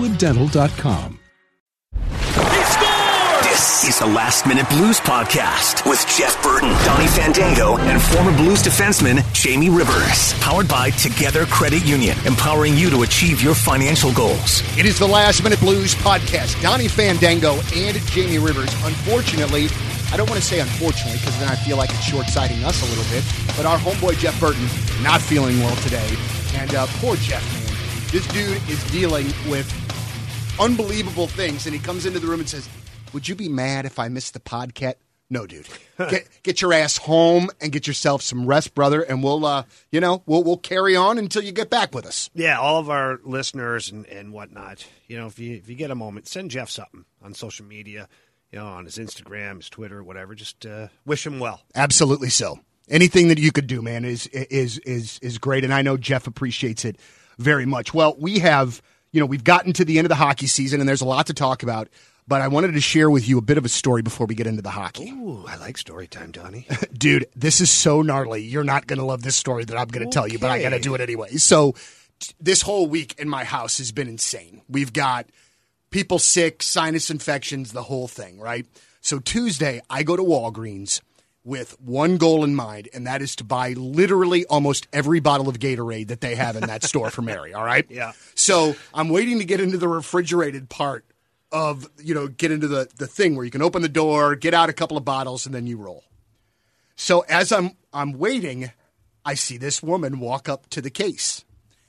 crestwooddental.com. This is the Last Minute Blues Podcast with Jeff Burton, Donnie Fandango, and former Blues defenseman Jamie Rivers. Powered by Together Credit Union, empowering you to achieve your financial goals. It is the Last Minute Blues podcast. Donnie Fandango and Jamie Rivers. Unfortunately, I don't want to say unfortunately because then I feel like it's short sighting us a little bit, but our homeboy Jeff Burton not feeling well today. And uh, poor Jeff, man. This dude is dealing with unbelievable things, and he comes into the room and says, Would you be mad if I missed the podcast? No, dude. Get get your ass home and get yourself some rest, brother, and we'll uh you know, we'll we'll carry on until you get back with us. Yeah, all of our listeners and, and whatnot. You know, if you if you get a moment, send Jeff something on social media, you know, on his Instagram, his Twitter, whatever. Just uh, wish him well. Absolutely so. Anything that you could do, man, is is is is great, and I know Jeff appreciates it very much. Well, we have, you know, we've gotten to the end of the hockey season, and there's a lot to talk about. But I wanted to share with you a bit of a story before we get into the hockey. Ooh, I like story time, Donnie. Dude, this is so gnarly. You're not going to love this story that I'm going to tell you, but I got to do it anyway. So, t- this whole week in my house has been insane. We've got people sick, sinus infections, the whole thing, right? So, Tuesday, I go to Walgreens with one goal in mind, and that is to buy literally almost every bottle of Gatorade that they have in that store for Mary, all right? Yeah. So, I'm waiting to get into the refrigerated part of, you know, get into the, the thing where you can open the door, get out a couple of bottles, and then you roll. So as I'm I'm waiting, I see this woman walk up to the case.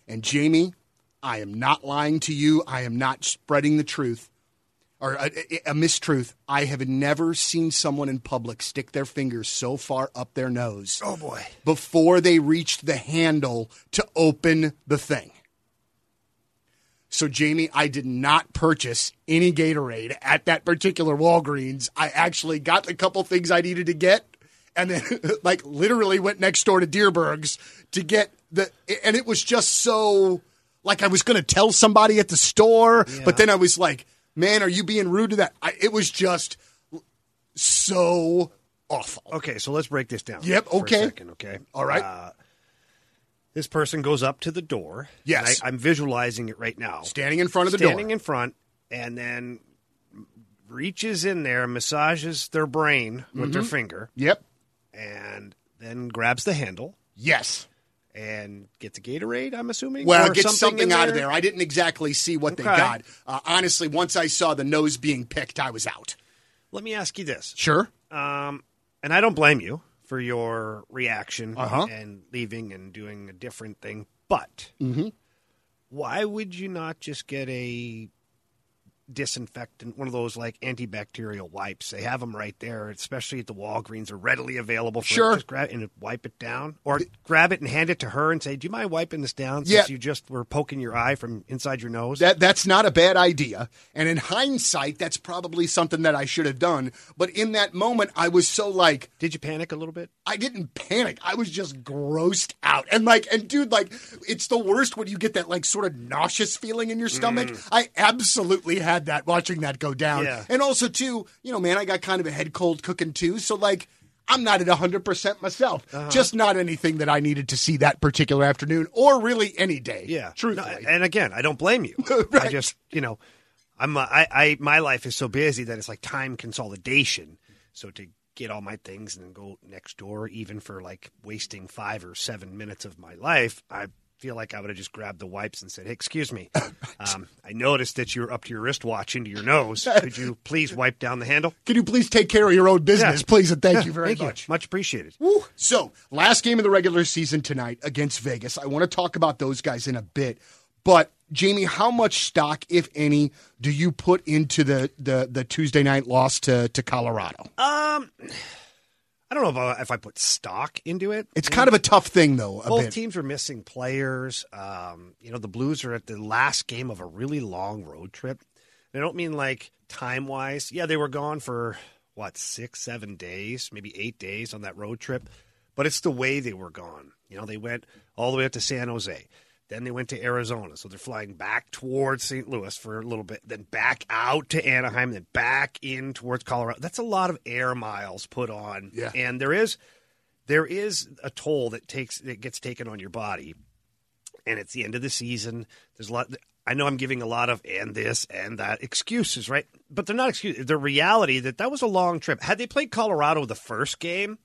And Jamie, I am not lying to you. I am not spreading the truth or a, a, mistruth. I have never seen someone in public stick their fingers so far up their nose. Oh, boy. Before they reached the handle to open the thing. So, Jamie, I did not purchase any Gatorade at that particular Walgreens. I actually got a couple things I needed to get and then, like, literally went next door to Dierberg's to get the. And it was just so. Like, I was going to tell somebody at the store, but then I was like, man, are you being rude to that? I, it was just so awful. Okay, so let's break this down. Yep, okay. second, okay. All right. Uh, this person goes up to the door. Yes. I, I'm visualizing it right now. Standing in front of the Standing door. Standing in front, and then reaches in there, massages their brain with Mm-hmm. their finger, yep. and then grabs the handle Yes. And gets a Gatorade. I'm assuming. Well, or get something, in out of there. I didn't exactly see what they got. Uh, honestly, once I saw the nose being picked, I was out. Let me ask you this. Sure. Um, and I don't blame you for your reaction Uh-huh. and leaving and doing a different thing, but Mm-hmm. why would you not just get a disinfectant, one of those like antibacterial wipes? They have them right there, especially at the Walgreens, are readily available. For Sure. just grab and wipe it down, or grab it and hand it to her and say, "Do you mind wiping this down?" Yeah. You just were poking your eye from inside your nose. That that's not a bad idea. And in hindsight, that's probably something that I should have done. But in that moment, I was so like, Did you panic a little bit? I didn't panic. I was just grossed out. And like, and dude, like, it's the worst when you get that like sort of nauseous feeling in your stomach. Mm. I absolutely had that watching that go down. Yeah. And also, too, you know, man, I got kind of a head cold cooking too. So like, I'm not at 100% myself. Uh-huh. Just not anything that I needed to see that particular afternoon or really any day. Yeah, No, and again, I don't blame you. I just, you know, I'm, I, I, my life is so busy that it's like time consolidation. So to get all my things and then go next door, even for like wasting five or seven minutes of my life, I feel like I would have just grabbed the wipes and said, "Hey, excuse me, um, I noticed that you're up to your wristwatch into your nose. Could you please wipe down the handle? Can you please take care of your own business, Yeah. please? And thank you very Thank much. you, much appreciated. Woo. So, last game of the regular season tonight against Vegas. I want to talk about those guys in a bit. But Jamie, how much stock, if any, do you put into the the, the Tuesday night loss to, to Colorado? Um, I don't know if I, if I put stock into it. It's kind of a tough thing, though. A Both bit. teams are missing players. Um, you know, the Blues are at the last game of a really long road trip. And I don't mean like time wise. Yeah, they were gone for what six, seven days, maybe eight days on that road trip. But it's the way they were gone. You know, they went all the way up to San Jose. Then they went to Arizona. So they're flying back towards St. Louis for a little bit, then back out to Anaheim, then back in towards Colorado. That's a lot of air miles put on. Yeah. And there is there is a toll that takes that gets taken on your body and it's the end of the season there's a lot i know i'm giving a lot of and this and that excuses right but they're not excuses the reality that that was a long trip had they played colorado the first game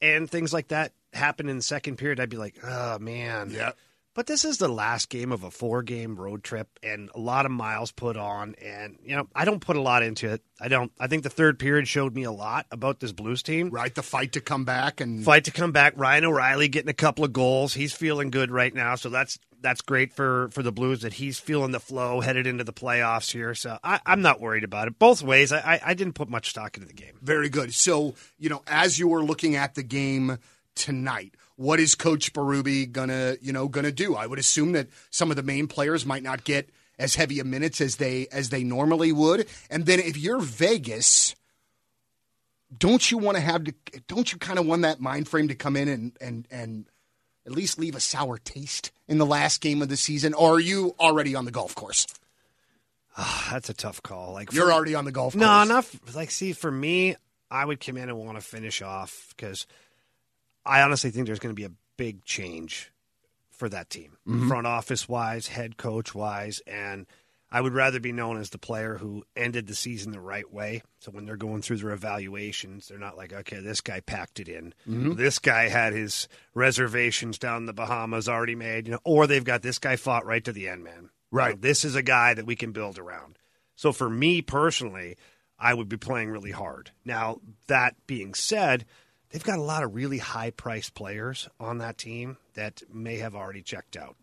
and things like that happened in the second period i'd be like oh man Yeah. But this is the last game of a four game road trip and a lot of miles put on. And, you know, I don't put a lot into it. I don't. I think the third period showed me a lot about this Blues team. right? The fight to come back and Fight to come back. Ryan O'Reilly getting a couple of goals. He's feeling good right now. So that's that's great for, for the Blues that he's feeling the flow headed into the playoffs here. So I, I'm not worried about it. Both ways, I, I, I didn't put much stock into the game. Very good. So, you know, as you were looking at the game tonight, what is Coach Berube gonna, you know, gonna do? I would assume that some of the main players might not get as heavy a minutes as they as they normally would. And then if you're Vegas, don't you want to have to don't you kind of want that mind frame to come in and and and at least leave a sour taste in the last game of the season? Or are you already on the golf course? Ah, that's a tough call. Like You're already on the golf course. No, not f- like. See, for me, I would come in and want to finish off because I honestly think there's going to be a big change for that team, mm-hmm. front office wise, head coach wise, and I would rather be known as the player who ended the season the right way. So when they're going through their evaluations, they're not like, okay, this guy packed it in, mm-hmm. this guy had his reservations down in the Bahamas already made, you know, or they've got this guy fought right to the end, man. Right. You know, this is a guy that we can build around. So for me personally, I would be playing really hard. Now, that being said, they've got a lot of really high priced players on that team that may have already checked out.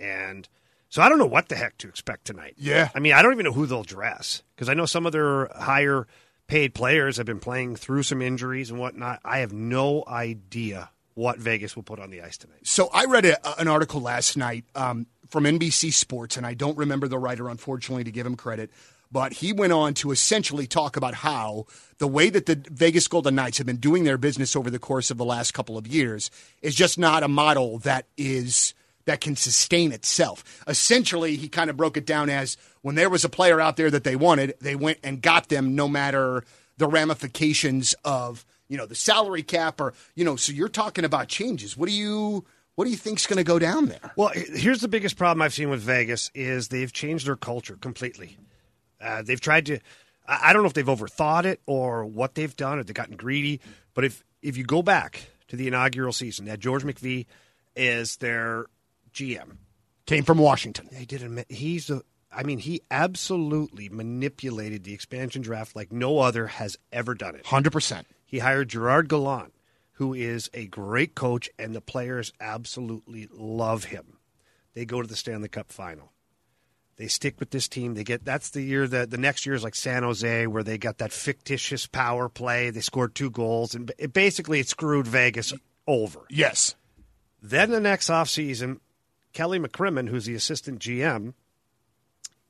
And so I don't know what the heck to expect tonight. Yeah. I mean, I don't even know who they'll dress because I know some of their higher paid players have been playing through some injuries and whatnot. I have no idea what Vegas will put on the ice tonight. So I read a, an article last night um, from NBC Sports, and I don't remember the writer, unfortunately, to give him credit. But he went on to essentially talk about how the way that the Vegas Golden Knights have been doing their business over the course of the last couple of years is just not a model that is that can sustain itself. Essentially, he kind of broke it down as when there was a player out there that they wanted, they went and got them no matter the ramifications of you know the salary cap or you know so you're talking about changes what do you what do you think's going to go down there Well, here's the biggest problem I've seen with Vegas is they've changed their culture completely. Uh, they've tried to. I I don't know if they've overthought it or what they've done, or they've gotten greedy. But if if you go back to the inaugural season, that George McPhee is their GM. came from washington He did. admit- He's a. I mean, he absolutely manipulated the expansion draft like no other has ever done it. 100% He hired Gerard Gallant, who is a great coach, and the players absolutely love him. They go to the Stanley Cup final. They stick with this team. They get that's the year that the next year is like San Jose, where they got that fictitious power play. They scored two goals, and it basically it screwed Vegas over. yes Then the next offseason, Kelly McCrimmon, who's the assistant GM,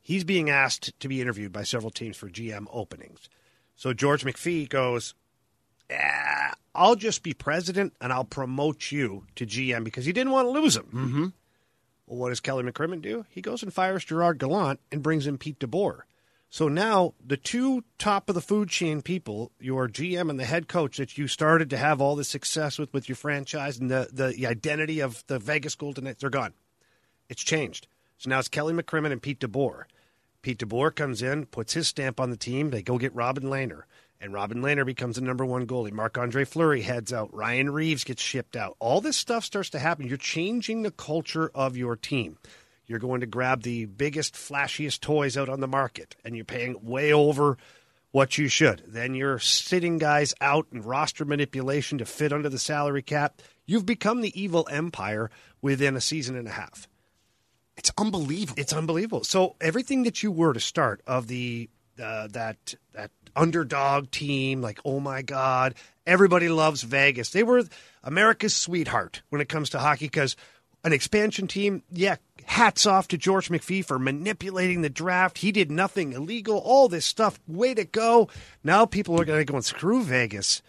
he's being asked to be interviewed by several teams for GM openings. So George McPhee goes, "Yeah, I'll just be president and I'll promote you to GM because he didn't want to lose him. Mm-hmm. Well, what does Kelly McCrimmon do? He goes and fires Gerard Gallant and brings in Pete DeBoer. So now the two top of the food chain people, your GM and the head coach that you started to have all the success with with your franchise and the, the identity of the Vegas Golden Knights, they're gone. It's changed. So now it's Kelly McCrimmon and Pete DeBoer. Pete DeBoer comes in, puts his stamp on the team. They go get Robin Lehner, and Robin Lehner becomes the number one goalie. Marc Andre Fleury heads out. Ryan Reaves gets shipped out. All this stuff starts to happen. You're changing the culture of your team. You're going to grab the biggest, flashiest toys out on the market, and you're paying way over what you should. Then you're sitting guys out and roster manipulation to fit under the salary cap. You've become the evil empire within a season and a half. It's unbelievable. It's unbelievable. So everything that you were to start of the uh, that that underdog team, like oh my god, everybody loves Vegas. They were America's sweetheart when it comes to hockey because an expansion team, yeah, hats off to George McPhee for manipulating the draft. He did nothing illegal. All this stuff, way to go. Now people are going to go and screw Vegas.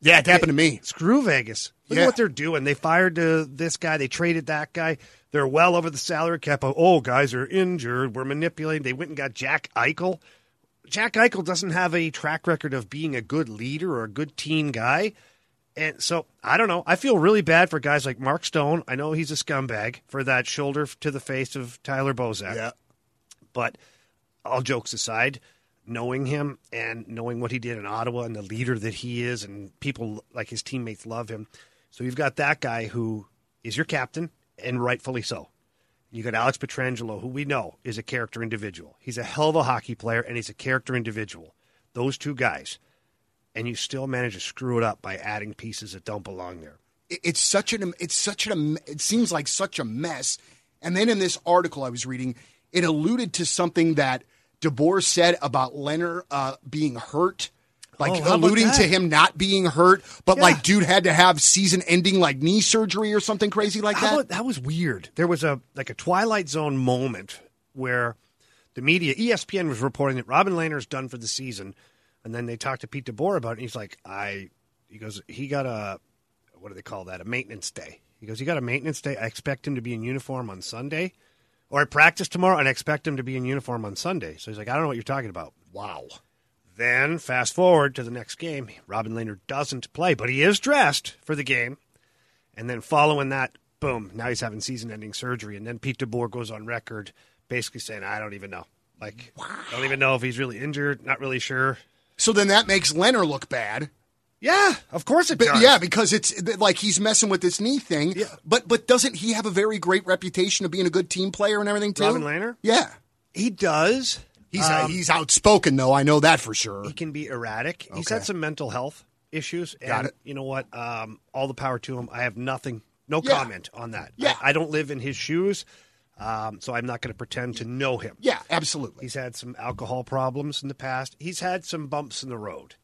yeah, it happened to me. Screw Vegas. Look Yeah. at what they're doing. They fired uh, this guy. They traded that guy. They're well over the salary cap. Oh, guys are injured. We're manipulating. They went and got Jack Eichel. Jack Eichel doesn't have a track record of being a good leader or a good team guy. And so I don't know. I feel really bad for guys like Mark Stone. I know he's a scumbag for that shoulder to the face of Tyler Bozak. Yeah. But all jokes aside, knowing him and knowing what he did in Ottawa and the leader that he is, and people like his teammates love him. So you've got that guy who is your captain, and rightfully so. You got Alex Pietrangelo, who we know is a character individual. He's a hell of a hockey player, and he's a character individual. Those two guys, and you still manage to screw it up by adding pieces that don't belong there. It- It's such an. It's such an. It seems like such a mess. And then in this article I was reading, it alluded to something that DeBoer said about Lehner uh, being hurt. Like Oh, alluding to him not being hurt, but Yeah. like dude had to have season ending like knee surgery or something crazy like that. about- that was weird. There was a like a Twilight Zone moment where the media, ESPN, was reporting that Robin Lehner's done for the season, and then they talked to Pete DeBoer about it. And he's like, I, he goes, he got a, what do they call that? A maintenance day. He goes, he got a maintenance day. I expect him to be in uniform on Sunday, or I practice tomorrow, and I expect him to be in uniform on Sunday. So he's like, I don't know what you're talking about. wow. Then fast forward to the next game, Robin Lehner doesn't play, but he is dressed for the game. And then following that, boom, now he's having season-ending surgery. And then Pete DeBoer goes on record basically saying, "I don't even know. Like, I don't even know if he's really injured. Not really sure." So then that makes Lehner look bad. Yeah, of course it But does. yeah, because it's like he's messing with this knee thing. Yeah. But but doesn't he have a very great reputation of being a good team player and everything too? Robin Lehner? Yeah. he does. He's uh, he's outspoken though. I know that for sure. He can be erratic. He's had some mental health issues. And Got it. You know what? Um, all the power to him. I have nothing, no Yeah. comment on that. Yeah. I, I don't live in his shoes, um, so I'm not going to pretend to know him. Yeah, absolutely. He's had some alcohol problems in the past. He's had some bumps in the road.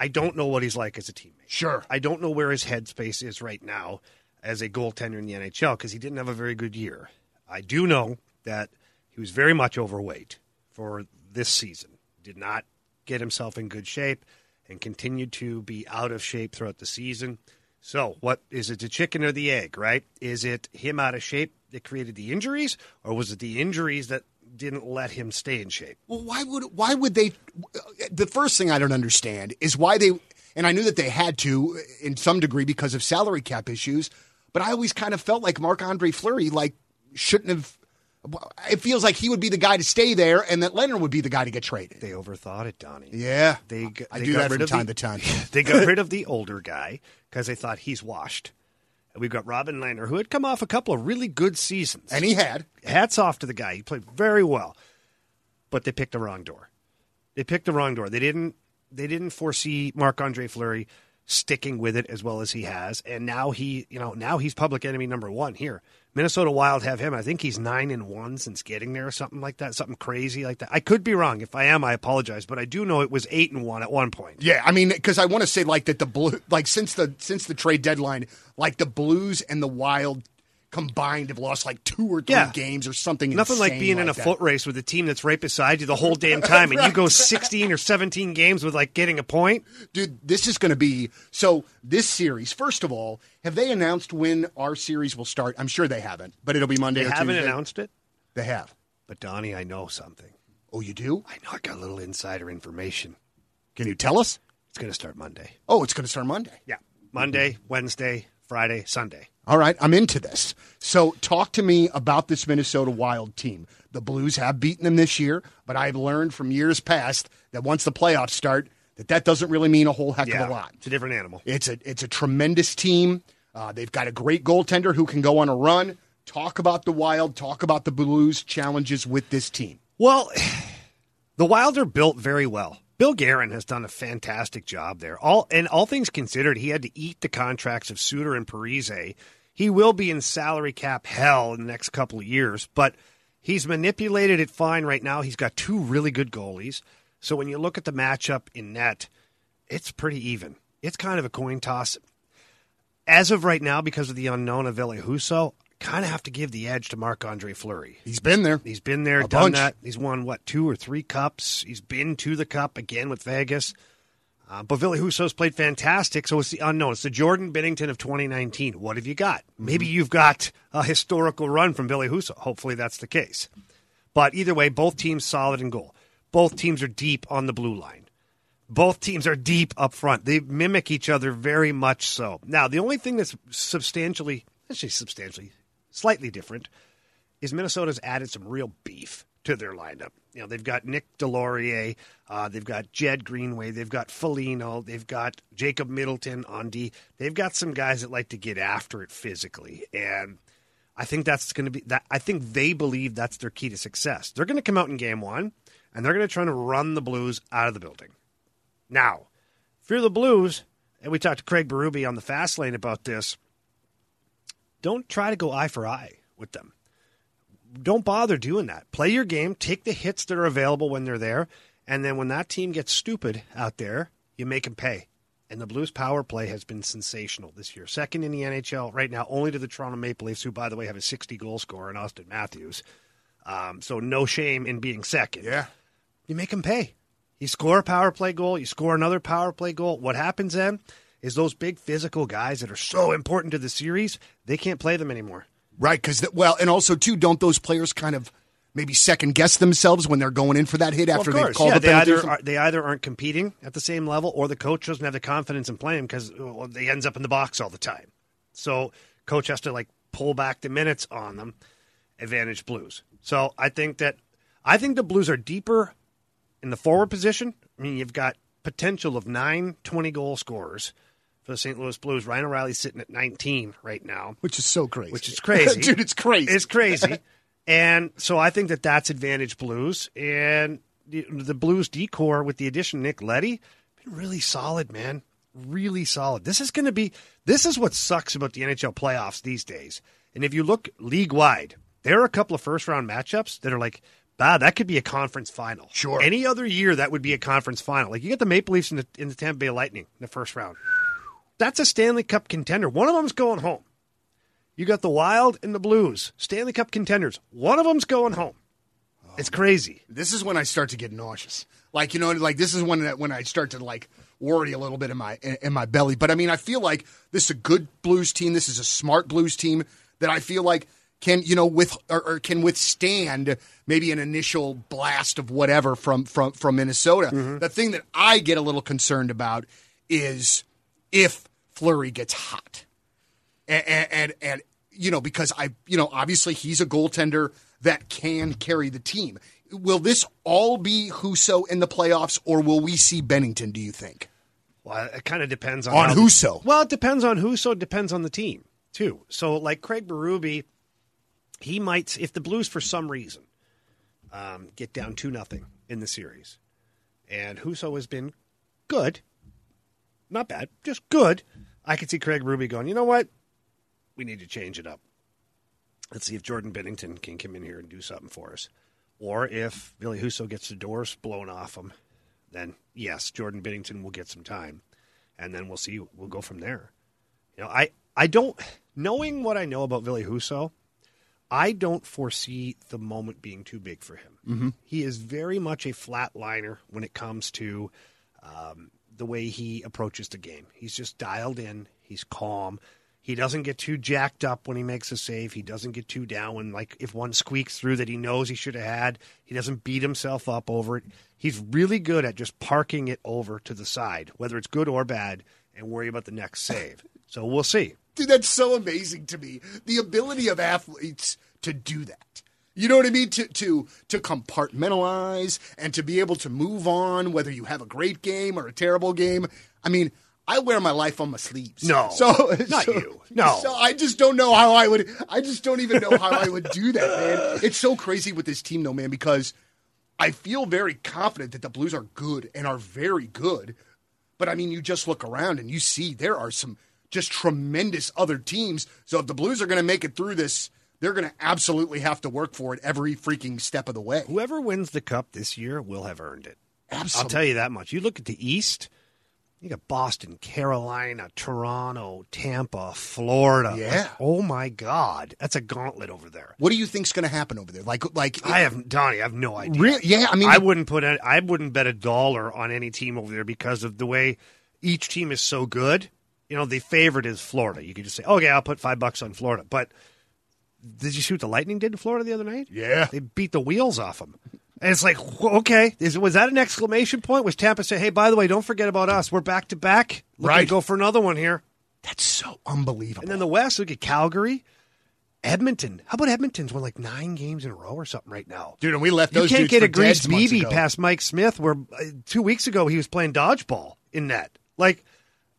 I don't know what he's like as a teammate. Sure. I don't know where his headspace is right now as a goaltender in the NHL because he didn't have a very good year. I do know that he was very much overweight for this season. Did not get himself in good shape and continued to be out of shape throughout the season. So, what is it the chicken or the egg, right? Is it him out of shape that created the injuries or was it the injuries that didn't let him stay in shape? Well, why would why would they? The first thing I don't understand is why they. And I knew that they had to in some degree because of salary cap issues. But I always kind of felt like Marc Andre Fleury like shouldn't have. It feels like he would be the guy to stay there, and that Lehner would be the guy to get traded. They overthought it, Donnie. Yeah, They, g- I they do got that rid from of time the- to time. they got rid of the older guy because they thought he's washed. And we've got Robin Lehner, who had come off a couple of really good seasons. and he had. Hats off to the guy. He played very well. But they picked the wrong door. They picked the wrong door. They didn't they didn't foresee Marc Andre Fleury sticking with it as well as he has. And now he you know, now he's public enemy number one here. Minnesota Wild have him. I think he's nine and one since getting there or something like that. Something crazy like that. I could be wrong. If I am, I apologize. But I do know it was eight and one at one point. Yeah, I mean, because I want to say like that the blue, like since the since the trade deadline, like the Blues and the Wild combined have lost like two or three Yeah. games or something. Nothing like being in a that. foot race with a team that's right beside you the whole damn time, and you go 16 or 17 games with like getting a point. Dude, this is going to be so. This series, first of all, have they announced when our series will start? I'm sure they haven't, but it'll be Monday They or haven't Tuesday. announced it, They have. but Donnie, I know something. Oh, you do? I know I got a little insider information. Can you tell us? It's going to start Monday. Oh, it's going to start Monday. Yeah, Monday, Wednesday, Friday, Sunday. All right, I'm into this. So, talk to me about this Minnesota Wild team. The Blues have beaten them this year, but I've learned from years past that once the playoffs start, that that doesn't really mean a whole heck Yeah, of a lot. it's a different animal. It's a it's a tremendous team. Uh, they've got a great goaltender who can go on a run. Talk about the Wild. Talk about the Blues challenges with this team. Well, the Wild are built very well. Bill Guerin has done a fantastic job there. All and all things considered, he had to eat the contracts of Suter and Parise. He will be in salary cap hell in the next couple of years, but he's manipulated it fine right now. He's got two really good goalies. So when you look at the matchup in net, it's pretty even. It's kind of a coin toss. As of right now, because of the unknown of Ville Husso, kind of have to give the edge to Marc Andre Fleury. He's been there. He's been there, A done bunch. that. He's won what two or three cups. He's been to the cup again with Vegas. Uh, but Ville Husso's played fantastic, so it's the unknown. It's the Jordan Binnington of 2019. What have you got? Maybe you've got a historical run from Ville Husso. Hopefully that's the case. But either way, both teams solid in goal. Both teams are deep on the blue line. Both teams are deep up front. They mimic each other very much so. Now, the only thing that's substantially, actually substantially, slightly different is Minnesota's added some real beef to their lineup. You know, they've got Nick Deslauriers, uh, they've got Jed Greenway, they've got Foligno, they've got Jacob Middleton on D. They've got some guys that like to get after it physically, and I think that's going to be that. I think they believe that's their key to success. They're going to come out in game one, and they're going to try to run the Blues out of the building. Now, if you're the Blues, and we talked to Craig Berube on the fast lane about this, don't try to go eye for eye with them don't bother doing that. Play your game, take the hits that are available when they're there, and then when that team gets stupid out there, you make them pay. And the Blues power play has been sensational this year. Second in the NHL right now, only to the Toronto Maple Leafs, who, by the way, have a 60 goal scorer in Auston Matthews. Um, so no shame in being second. Yeah. You make them pay. You score a power play goal, you score another power play goal. What happens then is those big physical guys that are so important to the series, they can't play them anymore. Right, because well, and also too, don't those players kind of maybe second guess themselves when they're going in for that hit after well, they've called yeah, the they either are, they either aren't competing at the same level, or the coach doesn't have the confidence in playing because well, they ends up in the box all the time. So coach has to like pull back the minutes on them. Advantage Blues. So I think that I think the Blues are deeper in the forward position. I mean, you've got potential of nine 20 goal scorers for the St. Louis Blues. Ryan O'Reilly's sitting at 19 right now. which is so crazy. Which is crazy. dude. It's crazy. It's crazy. and so I think that that's advantage Blues. And the, the Blues decor with the addition of Nick Leddy, been really solid, man. Really solid. This is going to be, this is what sucks about the NHL playoffs these days. And if you look league wide, there are a couple of first round matchups that are like, bah, that could be a conference final. Sure. Any other year, that would be a conference final. Like you get the Maple Leafs in the, in the Tampa Bay Lightning in the first round. That's a Stanley Cup contender. One of them's going home. You got the Wild and the Blues, Stanley Cup contenders. One of them's going home. It's oh. crazy. this is when I start to get nauseous. Like you know, like this is when that when I start to like worry a little bit in my in my belly. But I mean, I feel like this is a good Blues team. This is a smart Blues team that I feel like can you know with or, or can withstand maybe an initial blast of whatever from from from Minnesota. Mm-hmm. The thing that I get a little concerned about is if Fleury gets hot and, and and you know because I you know obviously he's a goaltender that can carry the team. Will this all be Husso in the playoffs, or will we see Binnington? Do you think? Well, it kind of depends on On how Husso. well, it depends on Husso. It depends on the team too. So, like Craig Berube, he might if the Blues for some reason um, get down two nothing in the series, and Husso has been good, not bad, just good. I could see Craig Ruby going. You know what? We need to change it up. Let's see if Jordan Binnington can come in here and do something for us. Or if Ville Husso gets the doors blown off him, then yes, Jordan Binnington will get some time. And then we'll see we'll go from there. You know, I, I don't knowing what I know about Ville Husso, I don't foresee the moment being too big for him. Mm-hmm. He is very much a flatliner when it comes to um, the way he approaches the game. He's just dialed in. He's calm. He doesn't get too jacked up when he makes a save. He doesn't get too down when, like, if one squeaks through that he knows he should have had. He doesn't beat himself up over it. He's really good at just parking it over to the side, whether it's good or bad, and worry about the next save. So we'll see. Dude, that's so amazing to me. The ability of athletes to do that. You know what I mean? To to to compartmentalize and to be able to move on, whether you have a great game or a terrible game. I mean, I wear my life on my sleeves. No, so not so, you. No, so I just don't know how I would. I just don't even know how I would do that, man. It's so crazy with this team, though, man, because I feel very confident that the Blues are good and are very good. But I mean, you just look around and you see there are some just tremendous other teams. So if the Blues are going to make it through this they're going to absolutely have to work for it every freaking step of the way. Whoever wins the cup this year will have earned it. Absolutely. I'll tell you that much. You look at the East, you got Boston, Carolina, Toronto, Tampa, Florida. Yeah. Like, oh my God, that's a gauntlet over there. What do you think's going to happen over there? Like, like I have Donnie. I have no idea. Really? Yeah. I mean, I wouldn't put. Any, I wouldn't bet a dollar on any team over there because of the way each team is so good. You know, the favorite is Florida. You could just say, "Okay, I'll put five bucks on Florida," but did you see what the Lightning did to Florida the other night? Yeah. They beat the wheels off them. And it's like, okay, is, was that an exclamation point? Was Tampa say, hey, by the way, don't forget about us. We're back to back. Looking Right. to go for another one here. that's so unbelievable. And then the West, look at Calgary, Edmonton. How about Edmonton's won like nine games in a row or something right now? Dude, and we left You can't get a greased dead BB past Mike Smith, where uh, two weeks ago he was playing dodgeball in net. Like,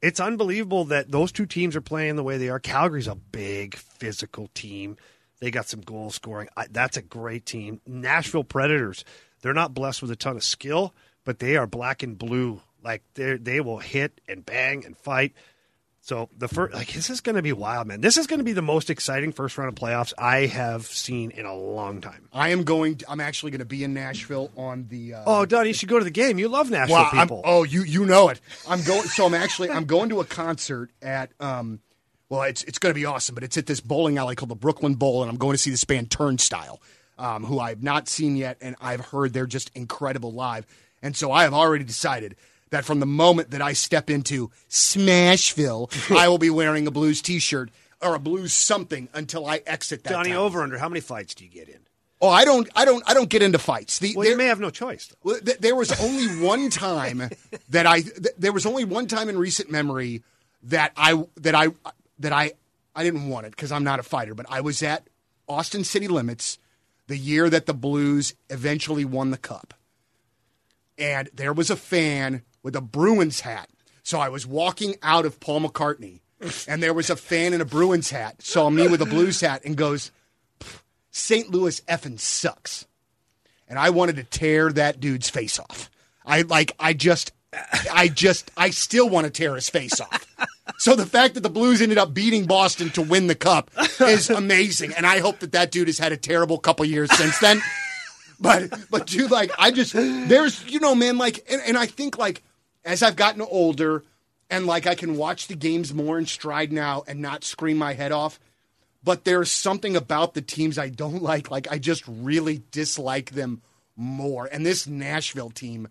it's unbelievable that those two teams are playing the way they are. Calgary's a big physical team. They got some goal scoring. I, that's a great team. Nashville Predators. They're not blessed with a ton of skill, but they are black and blue. Like they they will hit and bang and fight. So the first, like this is going to be wild, man. This is going to be the most exciting first round of playoffs I have seen in a long time. I am going. I'm actually going to be in Nashville on the. Uh, Oh, Don, you should go to the game. You love Nashville well, I'm- people. oh, you you know it. I'm going. So I'm actually I'm going to a concert at. Um, well, it's it's going to be awesome, but it's at this bowling alley called the Brooklyn Bowl, and I'm going to see this band Turnstile, um, who I've not seen yet, and I've heard they're just incredible live, and so I have already decided that from the moment that I step into Smashville, I will be wearing a blues T-shirt or a blues something until I exit that. Donnie, town. over under. How many fights do you get in? Oh, I don't, I don't, I don't get into fights. The, Well, there- you may have no choice. Well, th- there was only one time that I th- there was only one time in recent memory that I that I that I I didn't want it because I'm not a fighter, but I was at Austin City Limits the year that the Blues eventually won the cup. And there was a fan with a Bruins hat. So I was walking out of Paul McCartney and there was a fan in a Bruins hat, saw me with a Blues hat and goes, St. Louis effing sucks and I wanted to tear that dude's face off. I like I just I just I still want to tear his face off. So the fact that the Blues ended up beating Boston to win the cup is amazing, and I hope that that dude has had a terrible couple years since then. But but dude, like I just there's you know man like and, and I think like as I've gotten older and like I can watch the games more in stride now and not scream my head off but there's something about the teams I don't like. Like I just really dislike them more. And this Nashville team,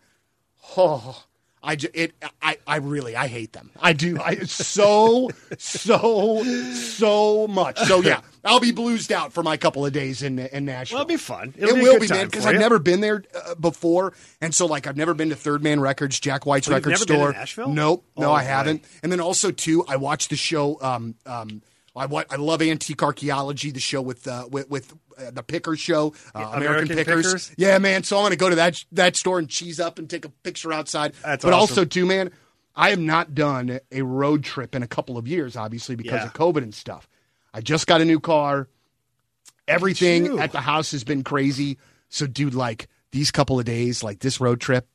oh, I ju- it I I really I hate them. I do. I so so so much. So yeah, I'll be bluesed out for my couple of days in in Nashville. Well, it'll be fun. It'll it be will good be, man, because I've never been there uh, before, and so like I've never been to Third Man Records, Jack White's record never been to store. Nashville? Nope, no, Oh, I haven't. And then also too, I watched the show. Um, um, I I love antique archaeology, the show with uh, with, with uh, the Pickers show, uh, Yeah, American, American Pickers. Pickers? Yeah, man. So I'm gonna go to that that store and cheese up and take a picture outside. That's but awesome. also too, man, I have not done a road trip in a couple of years, obviously because Yeah. of COVID and stuff. I just got a new car. Everything at the house has been crazy. So, dude, like these couple of days, like this road trip,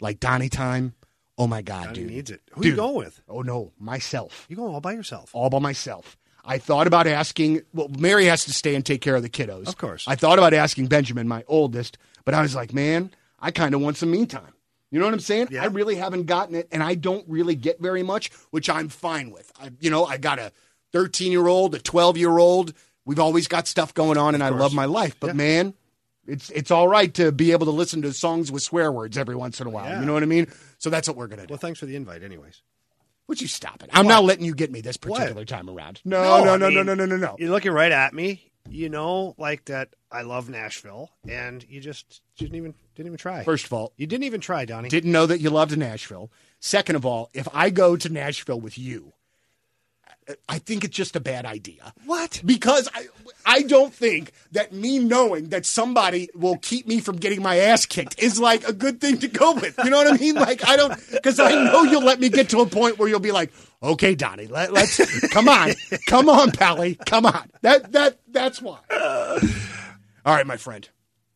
like Donnie time. Oh my god, Donnie dude, needs it. Who Dude. you going with? Oh no, myself, You going all by yourself? all by myself. I thought about asking. Well, Mary has to stay and take care of the kiddos, Of course. I thought about asking Benjamin, my oldest, but I was like, man, I kind of want some me time. You know what I'm saying? Yeah. I really haven't gotten it, and I don't really get very much, which I'm fine with. I, you know, I got a 13 year old, a 12 year old. We've always got stuff going on, and I love my life. But man, it's it's all right to be able to listen to songs with swear words every once in a while. Yeah. You know what I mean? So that's what we're gonna do. Well, thanks for the invite, anyways. Would you stop it? I'm not letting you get me this particular time around. No, no, I no, no, mean, no, no, no, no. You're looking right at me. You know, like that. I love Nashville, and you just didn't even didn't even try. First of all, you didn't even try, Donnie. didn't know that you loved Nashville. Second of all, if I go to Nashville with you, I think it's just a bad idea. What? Because I, I don't think that me knowing that somebody will keep me from getting my ass kicked is like a good thing to go with. You know what I mean? Like I don't because I know you'll let me get to a point where you'll be like, okay, Donnie, let, let's come on, come on, Pally, come on. That that that's why. All right, my friend.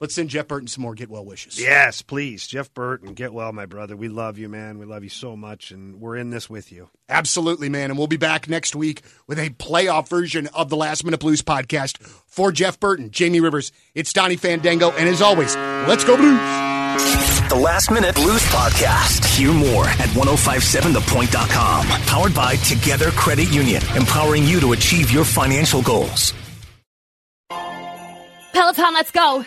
Let's send Jeff Burton some more get well wishes. Yes, please, Jeff Burton, get well, my brother. We love you, man. We love you so much, and we're in this with you. Absolutely, man. And we'll be back next week with a playoff version of the Last Minute Blues podcast for Jeff Burton, Jamie Rivers. It's Donnie Fandango. And as always, let's go Blues. The Last Minute Blues Podcast. Hear more at 1057thepoint.com. Powered by Together Credit Union, empowering you to achieve your financial goals. Peloton, let's go!